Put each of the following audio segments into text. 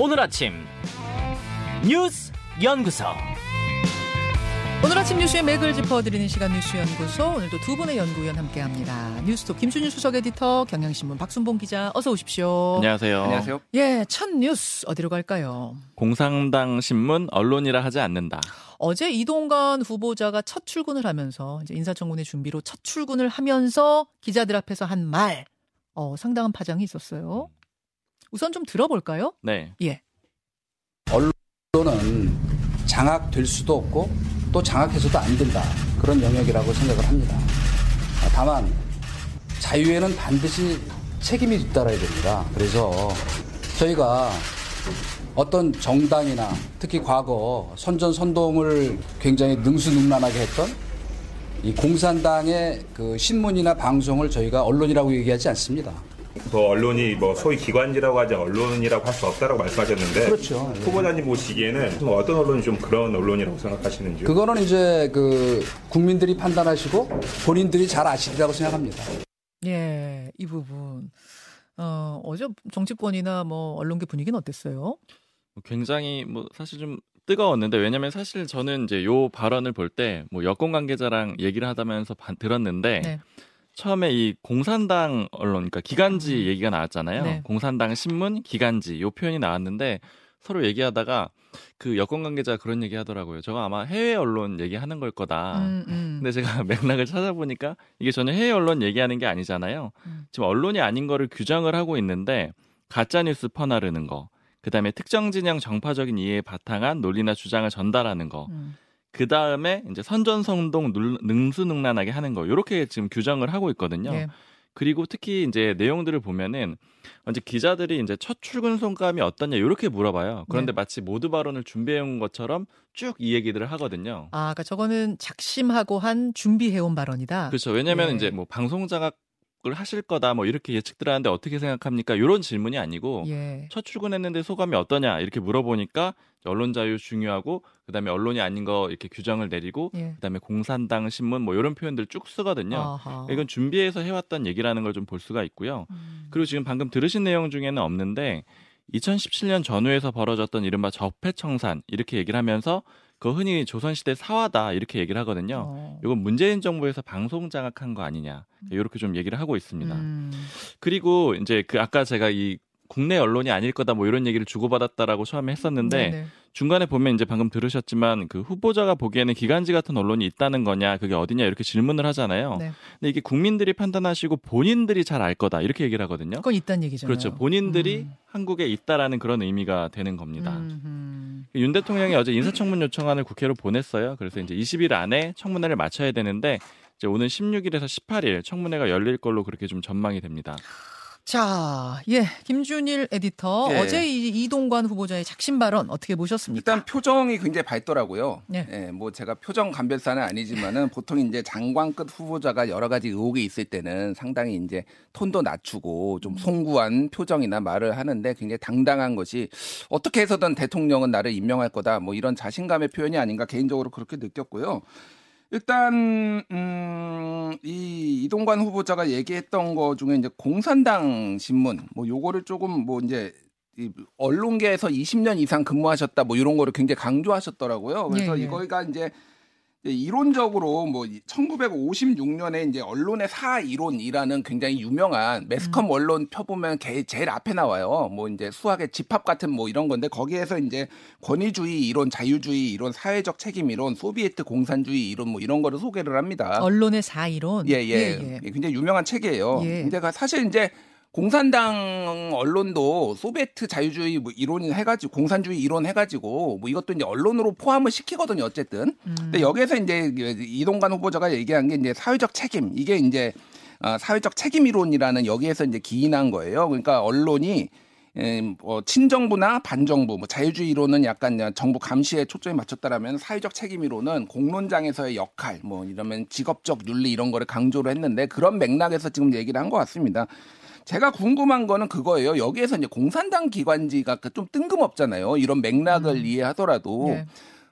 오늘 아침 뉴스 연구소. 오늘 아침 뉴스의 맥을 짚어드리는 시간 뉴스 연구소 오늘도 두 분의 연구위원 함께합니다. 뉴스톱 김준일 수석 에디터 경향신문 박순봉 기자 어서 오십시오. 안녕하세요. 안녕하세요. 예, 첫 뉴스 어디로 갈까요? 공산당 신문 언론이라 하지 않는다. 어제 이동관 후보자가 첫 출근을 하면서 이제 인사청문회 준비로 첫 출근을 하면서 기자들 앞에서 한 말, 어, 상당한 파장이 있었어요. 우선 좀 들어볼까요? 네. 예. 언론은 장악될 수도 없고 또 장악해서도 안 된다. 그런 영역이라고 생각을 합니다. 아, 다만 자유에는 반드시 책임이 뒤따라야 됩니다. 그래서 저희가 어떤 정당이나 특히 과거 선전 선동을 굉장히 능수능란하게 했던 이 공산당의 그 신문이나 방송을 저희가 언론이라고 얘기하지 않습니다. 그 언론이 뭐 소위 기관지라고 하지 언론이라고 할 수 없다라고 말씀하셨는데 그렇죠. 예. 후보자님 보시기에는 뭐 어떤 언론이 좀 그런 언론이라고 생각하시는지요? 그거는 이제 그 국민들이 판단하시고 본인들이 잘 아시리라고 생각합니다. 예, 이 부분. 어, 어제 정치권이나 뭐 언론계 분위기는 어땠어요? 굉장히 뭐 사실 좀 뜨거웠는데 왜냐면 사실 저는 이제 요 발언을 볼 때 뭐 여권 관계자랑 얘기를 하다면서 반- 들었는데 네. 처음에 이 공산당 언론 그러니까 기간지 얘기가 나왔잖아요. 네. 공산당 신문 기간지 요 표현이 나왔는데 서로 얘기하다가 그 여권 관계자가 그런 얘기 하더라고요. 저거 아마 해외 언론 얘기하는 걸 거다. 음, 음. 근데 제가 맥락을 찾아보니까 이게 전혀 해외 언론 얘기하는 게 아니잖아요. 음. 지금 언론이 아닌 거를 규정을 하고 있는데 가짜 뉴스 퍼나르는 거, 그다음에 특정 진영 정파적인 이해에 바탕한 논리나 주장을 전달하는 거, 음. 그 다음에 이제 선전성동 눌- 능수능란하게 하는 거. 요렇게 지금 규정을 하고 있거든요. 예. 그리고 특히 이제 내용들을 보면은 이제 기자들이 이제 첫 출근 소감이 어떠냐 이렇게 물어봐요. 그런데 네. 마치 모두 발언을 준비해 온 것처럼 쭉 이 얘기들을 하거든요. 아, 그러니까 저거는 작심하고 한 준비해온 발언이다. 그렇죠. 왜냐면 예. 이제 뭐 방송 자각을 하실 거다 뭐 이렇게 예측들 하는데 어떻게 생각합니까? 이런 질문이 아니고 예. 첫 출근했는데 소감이 어떠냐 이렇게 물어보니까 언론 자유 중요하고 그다음에 언론이 아닌 거 이렇게 규정을 내리고 예. 그다음에 공산당 신문 뭐 이런 표현들 쭉 쓰거든요. 아하. 이건 준비해서 해왔던 얘기라는 걸 좀 볼 수가 있고요. 음. 그리고 지금 방금 들으신 내용 중에는 없는데 2017년 전후에서 벌어졌던 이른바 적폐청산 이렇게 얘기를 하면서 그 흔히 조선시대 사화다 이렇게 얘기를 하거든요. 어. 이건 문재인 정부에서 방송 장악한 거 아니냐 이렇게 좀 얘기를 하고 있습니다. 음. 그리고 이제 그 아까 제가 이 국내 언론이 아닐 거다 뭐 이런 얘기를 주고받았다라고 처음에 했었는데 네네. 중간에 보면 이제 방금 들으셨지만 그 후보자가 보기에는 기간지 같은 언론이 있다는 거냐 그게 어디냐 이렇게 질문을 하잖아요. 네. 근데 이게 국민들이 판단하시고 본인들이 잘 알 거다 이렇게 얘기를 하거든요. 그건 있다는 얘기잖아요. 그렇죠. 본인들이 음. 한국에 있다라는 그런 의미가 되는 겁니다. 음, 윤 대통령이 어제 인사청문 요청안을 국회로 보냈어요. 그래서 이제 20일 안에 청문회를 마쳐야 되는데 이제 오는 16일에서 18일 청문회가 열릴 걸로 그렇게 좀 전망이 됩니다. 자, 예, 김준일 에디터 예. 어제 이 이동관 후보자의 작심 발언 어떻게 보셨습니까? 일단 표정이 굉장히 밝더라고요. 네. 예, 뭐 제가 표정 감별사는 아니지만은 보통 이제 장관급 후보자가 여러 가지 의혹이 있을 때는 상당히 이제 톤도 낮추고 좀 송구한 표정이나 말을 하는데 굉장히 당당한 것이 어떻게 해서든 대통령은 나를 임명할 거다 뭐 이런 자신감의 표현이 아닌가 개인적으로 그렇게 느꼈고요. 일단 음, 이 이동관 후보자가 얘기했던 거 중에 이제 공산당 신문 뭐 요거를 조금 뭐 이제 이 언론계에서 20년 이상 근무하셨다 뭐 이런 거를 굉장히 강조하셨더라고요. 그래서 예, 예. 이거가 이제 이제 이론적으로 뭐 1956년에 이제 언론의 사 이론이라는 굉장히 유명한 매스컴 음. 언론 펴보면 개- 제일 앞에 나와요. 뭐 이제 수학의 집합 같은 뭐 이런 건데 거기에서 이제 권위주의 이론, 자유주의 이론, 사회적 책임 이론, 소비에트 공산주의 이론 뭐 이런 거를 소개를 합니다. 언론의 사이론. 예, 예. 굉장히 유명한 책이에요. 예. 근데 그 사실 이제 공산당 언론도 소비에트 자유주의 뭐 이론 해가지고 공산주의 이론 해가지고 뭐 이것도 이제 언론으로 포함을 시키거든요. 어쨌든. 음. 근데 여기에서 이제 이동관 후보자가 얘기한 게 이제 사회적 책임 이게 이제 아, 사회적 책임 이론이라는 여기에서 이제 기인한 거예요. 그러니까 언론이 에, 뭐 친정부나 반정부, 뭐 자유주의 이론은 약간 정부 감시에 초점이 맞췄다라면 사회적 책임 이론은 공론장에서의 역할, 뭐 이러면 직업적 윤리 이런 거를 강조를 했는데 그런 맥락에서 지금 얘기를 한 것 같습니다. 제가 궁금한 거는 그거예요. 여기에서 이제 공산당 기관지가 그좀 뜬금없잖아요. 이런 맥락을 이해하더라도 예.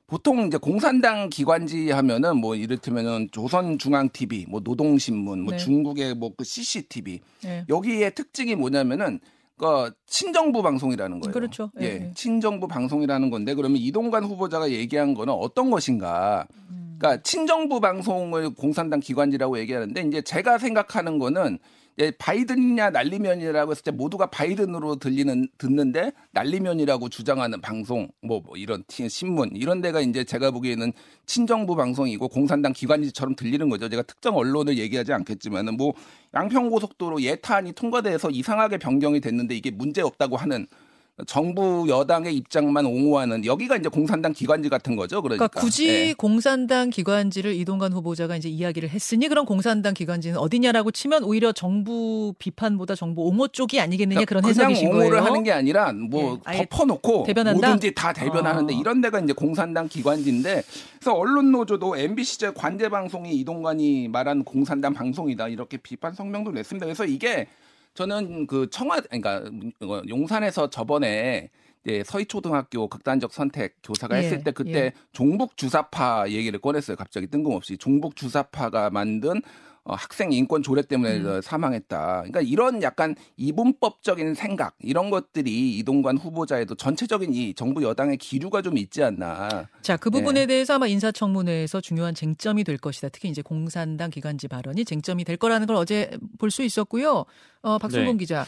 보통 이제 공산당 기관지 하면은 뭐 이를테면은 조선중앙 TV, 뭐 노동신문, 뭐 네. 중국의 뭐 그 CCTV 예. 여기에 특징이 뭐냐면은 그 친정부 방송이라는 거예요. 그렇죠. 예, 예, 예. 친정부 방송이라는 건데 그러면 이동관 후보자가 얘기한 거는 어떤 것인가? 음. 그러니까 친정부 방송을 공산당 기관지라고 얘기하는데 이제 제가 생각하는 거는 예, 바이든이냐 날리면이라고 했을 때 모두가 바이든으로 들리는 듣는데 날리면이라고 주장하는 방송 뭐, 뭐 이런 티- 신문 이런 데가 이제 제가 보기에는 친정부 방송이고 공산당 기관지처럼 들리는 거죠. 제가 특정 언론을 얘기하지 않겠지만은 뭐 양평고속도로 예타안이 통과돼서 이상하게 변경이 됐는데 이게 문제 없다고 하는 정부 여당의 입장만 옹호하는 여기가 이제 공산당 기관지 같은 거죠. 그러니까, 그러니까 굳이 예. 공산당 기관지를 이동관 후보자가 이제 이야기를 했으니 그럼 공산당 기관지는 어디냐라고 치면 오히려 정부 비판보다 정부 옹호 쪽이 아니겠느냐 그런 그러니까 그냥 해석이신 옹호를 거예요. 하는 게 아니라 뭐 예, 덮어놓고 대변한다? 뭐든지 다 대변하는데 아. 이런 데가 이제 공산당 기관지인데 그래서 언론 노조도 MBC 관제 방송이 이동관이 말한 공산당 방송이다 이렇게 비판 성명도 냈습니다. 그래서 이게 저는 그 청와 그러니까 어, 용산에서 저번에 이제 서희초등학교 극단적 선택 교사가 예, 했을 때 그때 예. 종북 주사파 얘기를 꺼냈어요. 갑자기 뜬금없이 종북 주사파가 만든 어, 학생 인권 조례 때문에 음. 어, 사망했다. 그러니까 이런 약간 이분법적인 생각 이런 것들이 이동관 후보자에도 전체적인 이 정부 여당의 기류가 좀 있지 않나. 자, 그 부분에 예. 대해서 아마 인사청문회에서 중요한 쟁점이 될 것이다. 특히 이제 공산당 기관지 발언이 쟁점이 될 거라는 걸 어제 볼 수 있었고요. 어, 박순봉 네. 기자.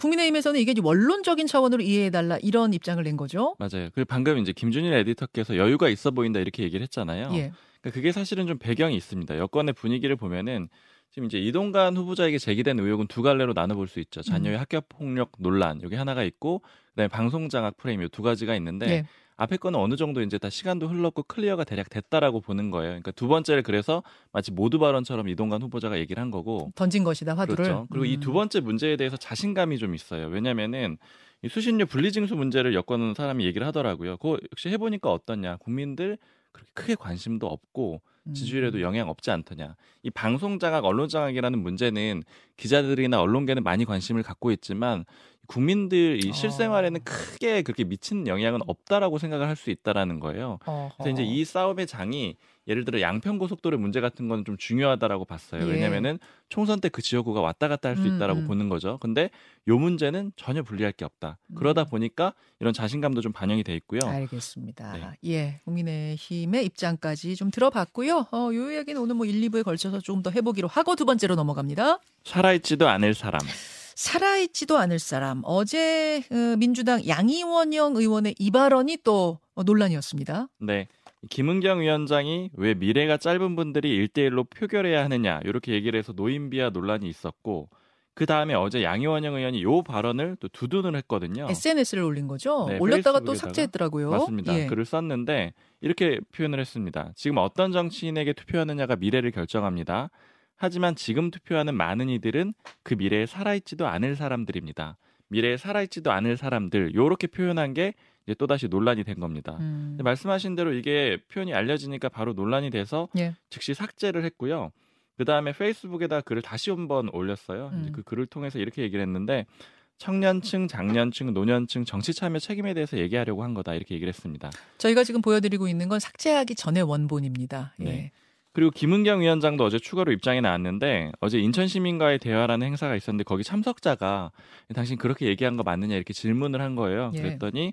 국민의힘에서는 이게 이제 원론적인 차원으로 이해해달라 이런 입장을 낸 거죠. 맞아요. 그리고 방금 이제 김준일 에디터께서 여유가 있어 보인다 이렇게 얘기를 했잖아요. 예. 그러니까 그게 사실은 좀 배경이 있습니다. 여권의 분위기를 보면은 지금 이제 이동관 후보자에게 제기된 의혹은 두 갈래로 나눠볼 수 있죠. 자녀의 음. 학교 폭력 논란 여기 하나가 있고 그다음에 방송 장악 프레임 이 두 가지가 있는데 예. 앞에 거는 어느 정도 이제 다 시간도 흘렀고 clear가 대략 됐다라고 보는 거예요. 그러니까 두 번째를 그래서 마치 모두 발언처럼 이동관 후보자가 얘기를 한 거고 던진 것이다 화두를. 그렇죠. 그리고 이두 음. 번째 문제에 대해서 자신감이 좀 있어요. 왜냐면은 이 수신료 분리징수 문제를 엮어놓은 사람이 얘기를 하더라고요. 그거 역시 해보니까 어떠냐. 국민들 그렇게 크게 관심도 없고 음. 지지율에도 영향 없지 않더냐. 이 방송 장악, 언론 장악이라는 문제는 기자들이나 언론계는 많이 관심을 갖고 있지만 국민들 이 어. 실생활에는 크게 그렇게 미치는 영향은 없다라고 생각을 할 수 있다라는 거예요. 어허. 그래서 이제 이 싸움의 장이 예를 들어 양평고속도로 문제 같은 건 좀 중요하다라고 봤어요. 예. 왜냐면은 총선 때 그 지역구가 왔다 갔다 할수 음, 있다라고 음. 보는 거죠. 근데 요 문제는 전혀 분리할 게 없다. 그러다 음. 보니까 이런 자신감도 좀 반영이 돼 있고요. 알겠습니다. 네. 예, 국민의힘의 입장까지 좀 들어봤고요. 어, 요 이야기는 오늘 뭐 1, 2부에 걸쳐서 좀 더 해보기로 하고 두 번째로 넘어갑니다. 살아있지도 않을 사람. 살아있지도 않을 사람. 어제 어, 민주당 양이원영 의원의 이 발언이 또 어, 논란이었습니다. 네. 김은경 위원장이 왜 미래가 짧은 분들이 일대일로 표결해야 하느냐 이렇게 얘기를 해서 노인비하 논란이 있었고 그 다음에 어제 양이원영 의원이 요 발언을 또 두둔을 했거든요. SNS를 올린 거죠. 네, 올렸다가 또. 삭제했더라고요. 맞습니다. 예. 글을 썼는데 이렇게 표현을 했습니다. 지금 어떤 정치인에게 투표하느냐가 미래를 결정합니다. 하지만 지금 투표하는 많은 이들은 그 미래에 살아있지도 않을 사람들입니다. 미래에 살아있지도 않을 사람들 요렇게 표현한 게 이제 또다시 논란이 된 겁니다. 음. 말씀하신 대로 이게 표현이 알려지니까 바로 논란이 돼서 예. 즉시 삭제를 했고요. 그 다음에 페이스북에다 글을 다시 한번 올렸어요. 음. 그 글을 통해서 이렇게 얘기를 했는데 청년층, 장년층, 노년층 정치 참여 책임에 대해서 얘기하려고 한 거다 이렇게 얘기를 했습니다. 저희가 지금 보여드리고 있는 건 삭제하기 전의 원본입니다. 예. 네. 그리고 김은경 위원장도 어제 추가로 입장이 나왔는데 어제 인천 시민과의 대화라는 행사가 있었는데 거기 참석자가 당신 그렇게 얘기한 거 맞느냐 이렇게 질문을 한 거예요. 예. 그랬더니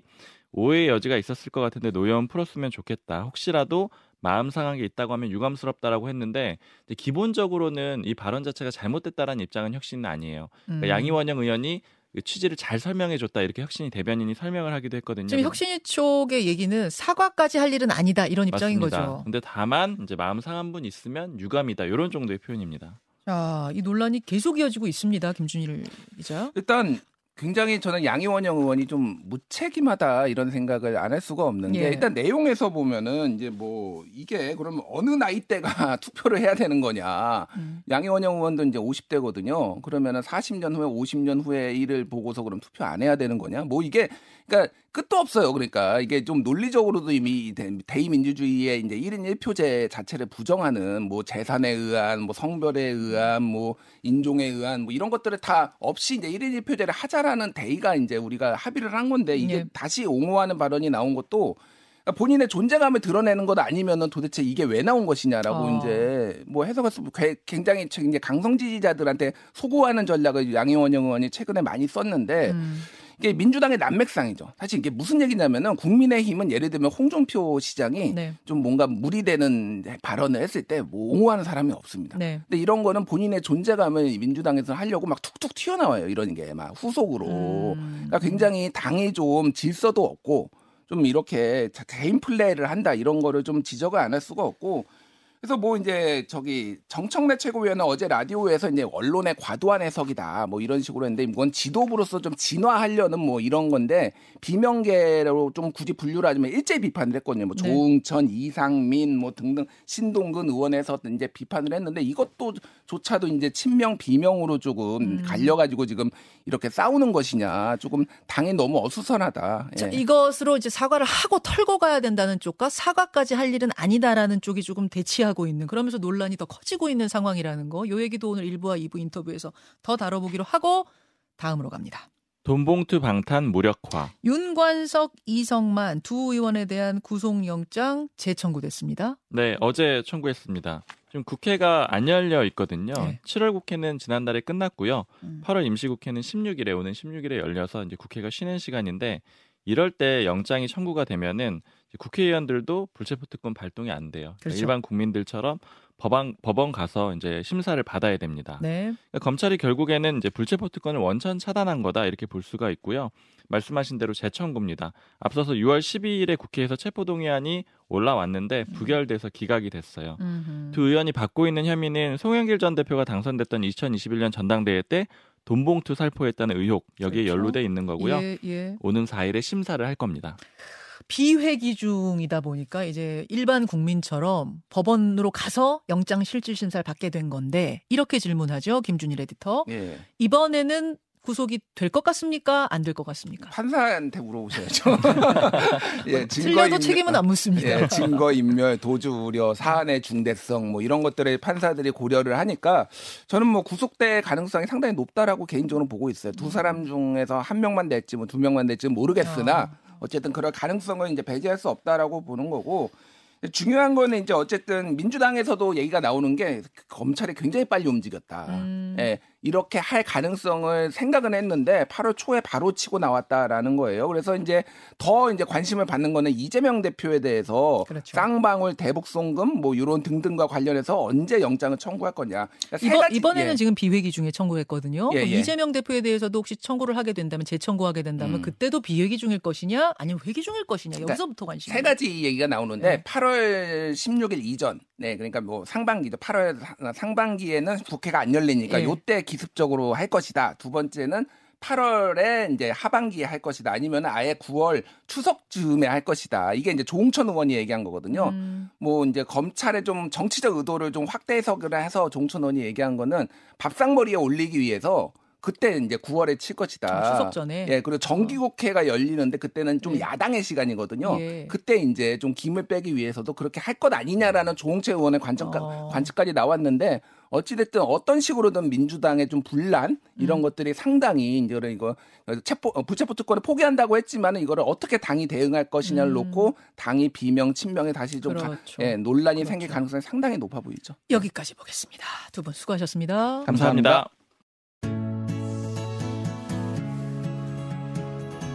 오해의 여지가 있었을 것 같은데 노여움 풀었으면 좋겠다. 혹시라도 마음 상한 게 있다고 하면 유감스럽다라고 했는데 기본적으로는 이 발언 자체가 잘못됐다라는 입장은 혁신은 아니에요. 그러니까 음. 양이원영 의원이 그 취지를 잘 설명해 줬다 이렇게 혁신이 대변인이 설명을 하기도 했거든요. 지금 혁신위 쪽의 얘기는 사과까지 할 일은 아니다 이런 입장인 맞습니다. 거죠. 근데 다만 이제 마음 상한 분 있으면 유감이다 이런 정도의 표현입니다. 자, 이 논란이 계속 이어지고 있습니다. 김준일 기자. 일단 굉장히 저는 양이원영 의원이 좀 무책임하다 이런 생각을 안 할 수가 없는 게 예. 일단 내용에서 보면은 이제 뭐 이게 그러면 어느 나이대가 투표를 해야 되는 거냐. 음. 양이원영 의원도 이제 50대거든요. 그러면은 40년 후에 50년 후에 일을 보고서 그럼 투표 안 해야 되는 거냐? 뭐 이게 그러니까 끝도 없어요. 그러니까 이게 좀 논리적으로도 이미 대- 대의민주주의의 이제 1인 1표제 자체를 부정하는 뭐 재산에 의한 뭐 성별에 의한 뭐 인종에 의한 뭐 이런 것들을 다 없이 이제 1인 1표제를 하자라는 대의가 이제 우리가 합의를 한 건데 이게 예. 다시 옹호하는 발언이 나온 것도 그러니까 본인의 존재감을 드러내는 것 아니면은 도대체 이게 왜 나온 것이냐라고 어. 이제 뭐 해석을 쓰- 개- 굉장히 이제 강성 지지자들한테 소구하는 전략을 양희원 의원이 최근에 많이 썼는데 음. 이게 민주당의 난맥상이죠. 사실 이게 무슨 얘기냐면은 국민의힘은 예를 들면 홍준표 시장이 네. 좀 뭔가 무리되는 발언을 했을 때 뭐 옹호하는 사람이 없습니다. 네. 근데 이런 거는 본인의 존재감을 민주당에서 하려고 막 툭툭 튀어나와요. 이런 게 막 후속으로. 음. 그러니까 굉장히 당이 좀 질서도 없고 좀 이렇게 자- 개인 플레이를 한다 이런 거를 좀 지적을 안 할 수가 없고 그래서 뭐 이제 저기 정청래 최고위원은 어제 라디오에서 이제 언론의 과도한 해석이다 뭐 이런 식으로 했는데 이건 지도부로서 좀 진화하려는 뭐 이런 건데 비명계로 좀 굳이 분류를 하자면 일제 비판을 했거든요. 뭐 네. 조응천, 이상민 뭐 등등 신동근 의원에서 이제 비판을 했는데 이것도 조차도 이제 친명 비명으로 조금 음. 갈려가지고 지금 이렇게 싸우는 것이냐 조금 당이 너무 어수선하다. 자, 예. 이것으로 이제 사과를 하고 털고 가야 된다는 쪽과 사과까지 할 일은 아니다라는 쪽이 조금 대치 하고 있는 그러면서 논란이 더 커지고 있는 상황이라는 거. 요 얘기도 오늘 1부와 2부 인터뷰에서 더 다뤄보기로 하고 다음으로 갑니다. 돈봉투 방탄 무력화. 윤관석, 이성만 두 의원에 대한 구속영장 재청구됐습니다. 네, 어제 청구했습니다. 지금 국회가 안 열려 있거든요. 네. 7월 국회는 지난달에 끝났고요. 음. 8월 임시국회는 16일에 오는 16일에 열려서 이제 국회가 쉬는 시간인데 이럴 때 영장이 청구가 되면은 국회의원들도 불체포 특권 발동이 안 돼요. 그러니까 그렇죠. 일반 국민들처럼 법원 법원 가서 이제 심사를 받아야 됩니다. 네. 그러니까 검찰이 결국에는 이제 불체포 특권을 원천 차단한 거다 이렇게 볼 수가 있고요. 말씀하신 대로 재청구입니다. 앞서서 6월 12일에 국회에서 체포동의안이 올라왔는데 부결돼서 기각이 됐어요. 음흠. 두 의원이 받고 있는 혐의는 송영길 전 대표가 당선됐던 2021년 전당대회 때 돈봉투 살포했다는 의혹 여기에 그렇죠. 연루돼 있는 거고요. 예, 예. 오는 4일에 심사를 할 겁니다. 비회기 중이다 보니까 이제 일반 국민처럼 법원으로 가서 영장 실질 심사를 받게 된 건데 이렇게 질문하죠. 김준일 에디터. 예. 이번에는 구속이 될 것 같습니까? 안 될 것 같습니까? 판사한테 물어보셔야죠. 예, 증거 틀려도 인멸- 책임은 안 묻습니다. 예, 증거 인멸, 도주 우려, 사안의 중대성 뭐 이런 것들을 판사들이 고려를 하니까 저는 뭐 구속될 가능성이 상당히 높다라고 개인적으로 보고 있어요. 두 사람 중에서 한 명만 될지 뭐 두 명만 될지 는 모르겠으나 어쨌든 그럴 가능성을 이제 배제할 수 없다라고 보는 거고 중요한 거는 이제 어쨌든 민주당에서도 얘기가 나오는 게 검찰이 굉장히 빨리 움직였다. 음. 예, 이렇게 할 가능성을 생각은 했는데 8월 초에 바로 치고 나왔다라는 거예요. 그래서 이제 더 이제 관심을 받는 거는 이재명 대표에 대해서 그렇죠. 쌍방울 대북 송금 뭐 이런 등등과 관련해서 언제 영장을 청구할 거냐. 그러니까 세 이번, 이번 에는 예. 지금 비회기 중에 청구했거든요. 예, 예. 이재명 대표에 대해서도 혹시 청구를 하게 된다면 재청구하게 된다면 음. 그때도 비회기 중일 것이냐 아니면 회기 중일 것이냐 그러니까 여기서부터 관심. 세 가지 얘기가 나오는데 네. 8월 16일 이전, 네 그러니까 뭐 상반기죠. 8월 상반기에는 국회가 안 열리니까 예. 요때 기습적으로 할 것이다. 두 번째는 8월에 이제 하반기에 할 것이다. 아니면 아예 9월 추석 즈음에 할 것이다. 이게 이제 조홍천 의원이 얘기한 거거든요. 음, 뭐 이제 검찰의 좀 정치적 의도를 좀 확대 해석을 해서 종천 의원이 얘기한 거는 밥상머리에 올리기 위해서 그때 이제 9월에 칠 것이다. 아, 추석 전에? 예, 그리고 정기국회가 열리는데 그때는 좀 예. 야당의 시간이거든요. 예. 그때 이제 좀 김을 빼기 위해서도 그렇게 할 것 아니냐라는 조홍채 의원의 관측, 어. 관측까지 나왔는데 어찌됐든 어떤 식으로든 민주당의 좀 분란 이런 음. 것들이 상당히 이제 이거 체포 어, 불체포 특권을 포기한다고 했지만은 이거를 어떻게 당이 대응할 것이냐를 음. 놓고 당이 비명 친명에 다시 좀 가- 그렇죠. 예, 논란이 그렇죠. 생길 가능성이 상당히 높아 보이죠. 여기까지 보겠습니다. 두 분 수고하셨습니다. 감사합니다.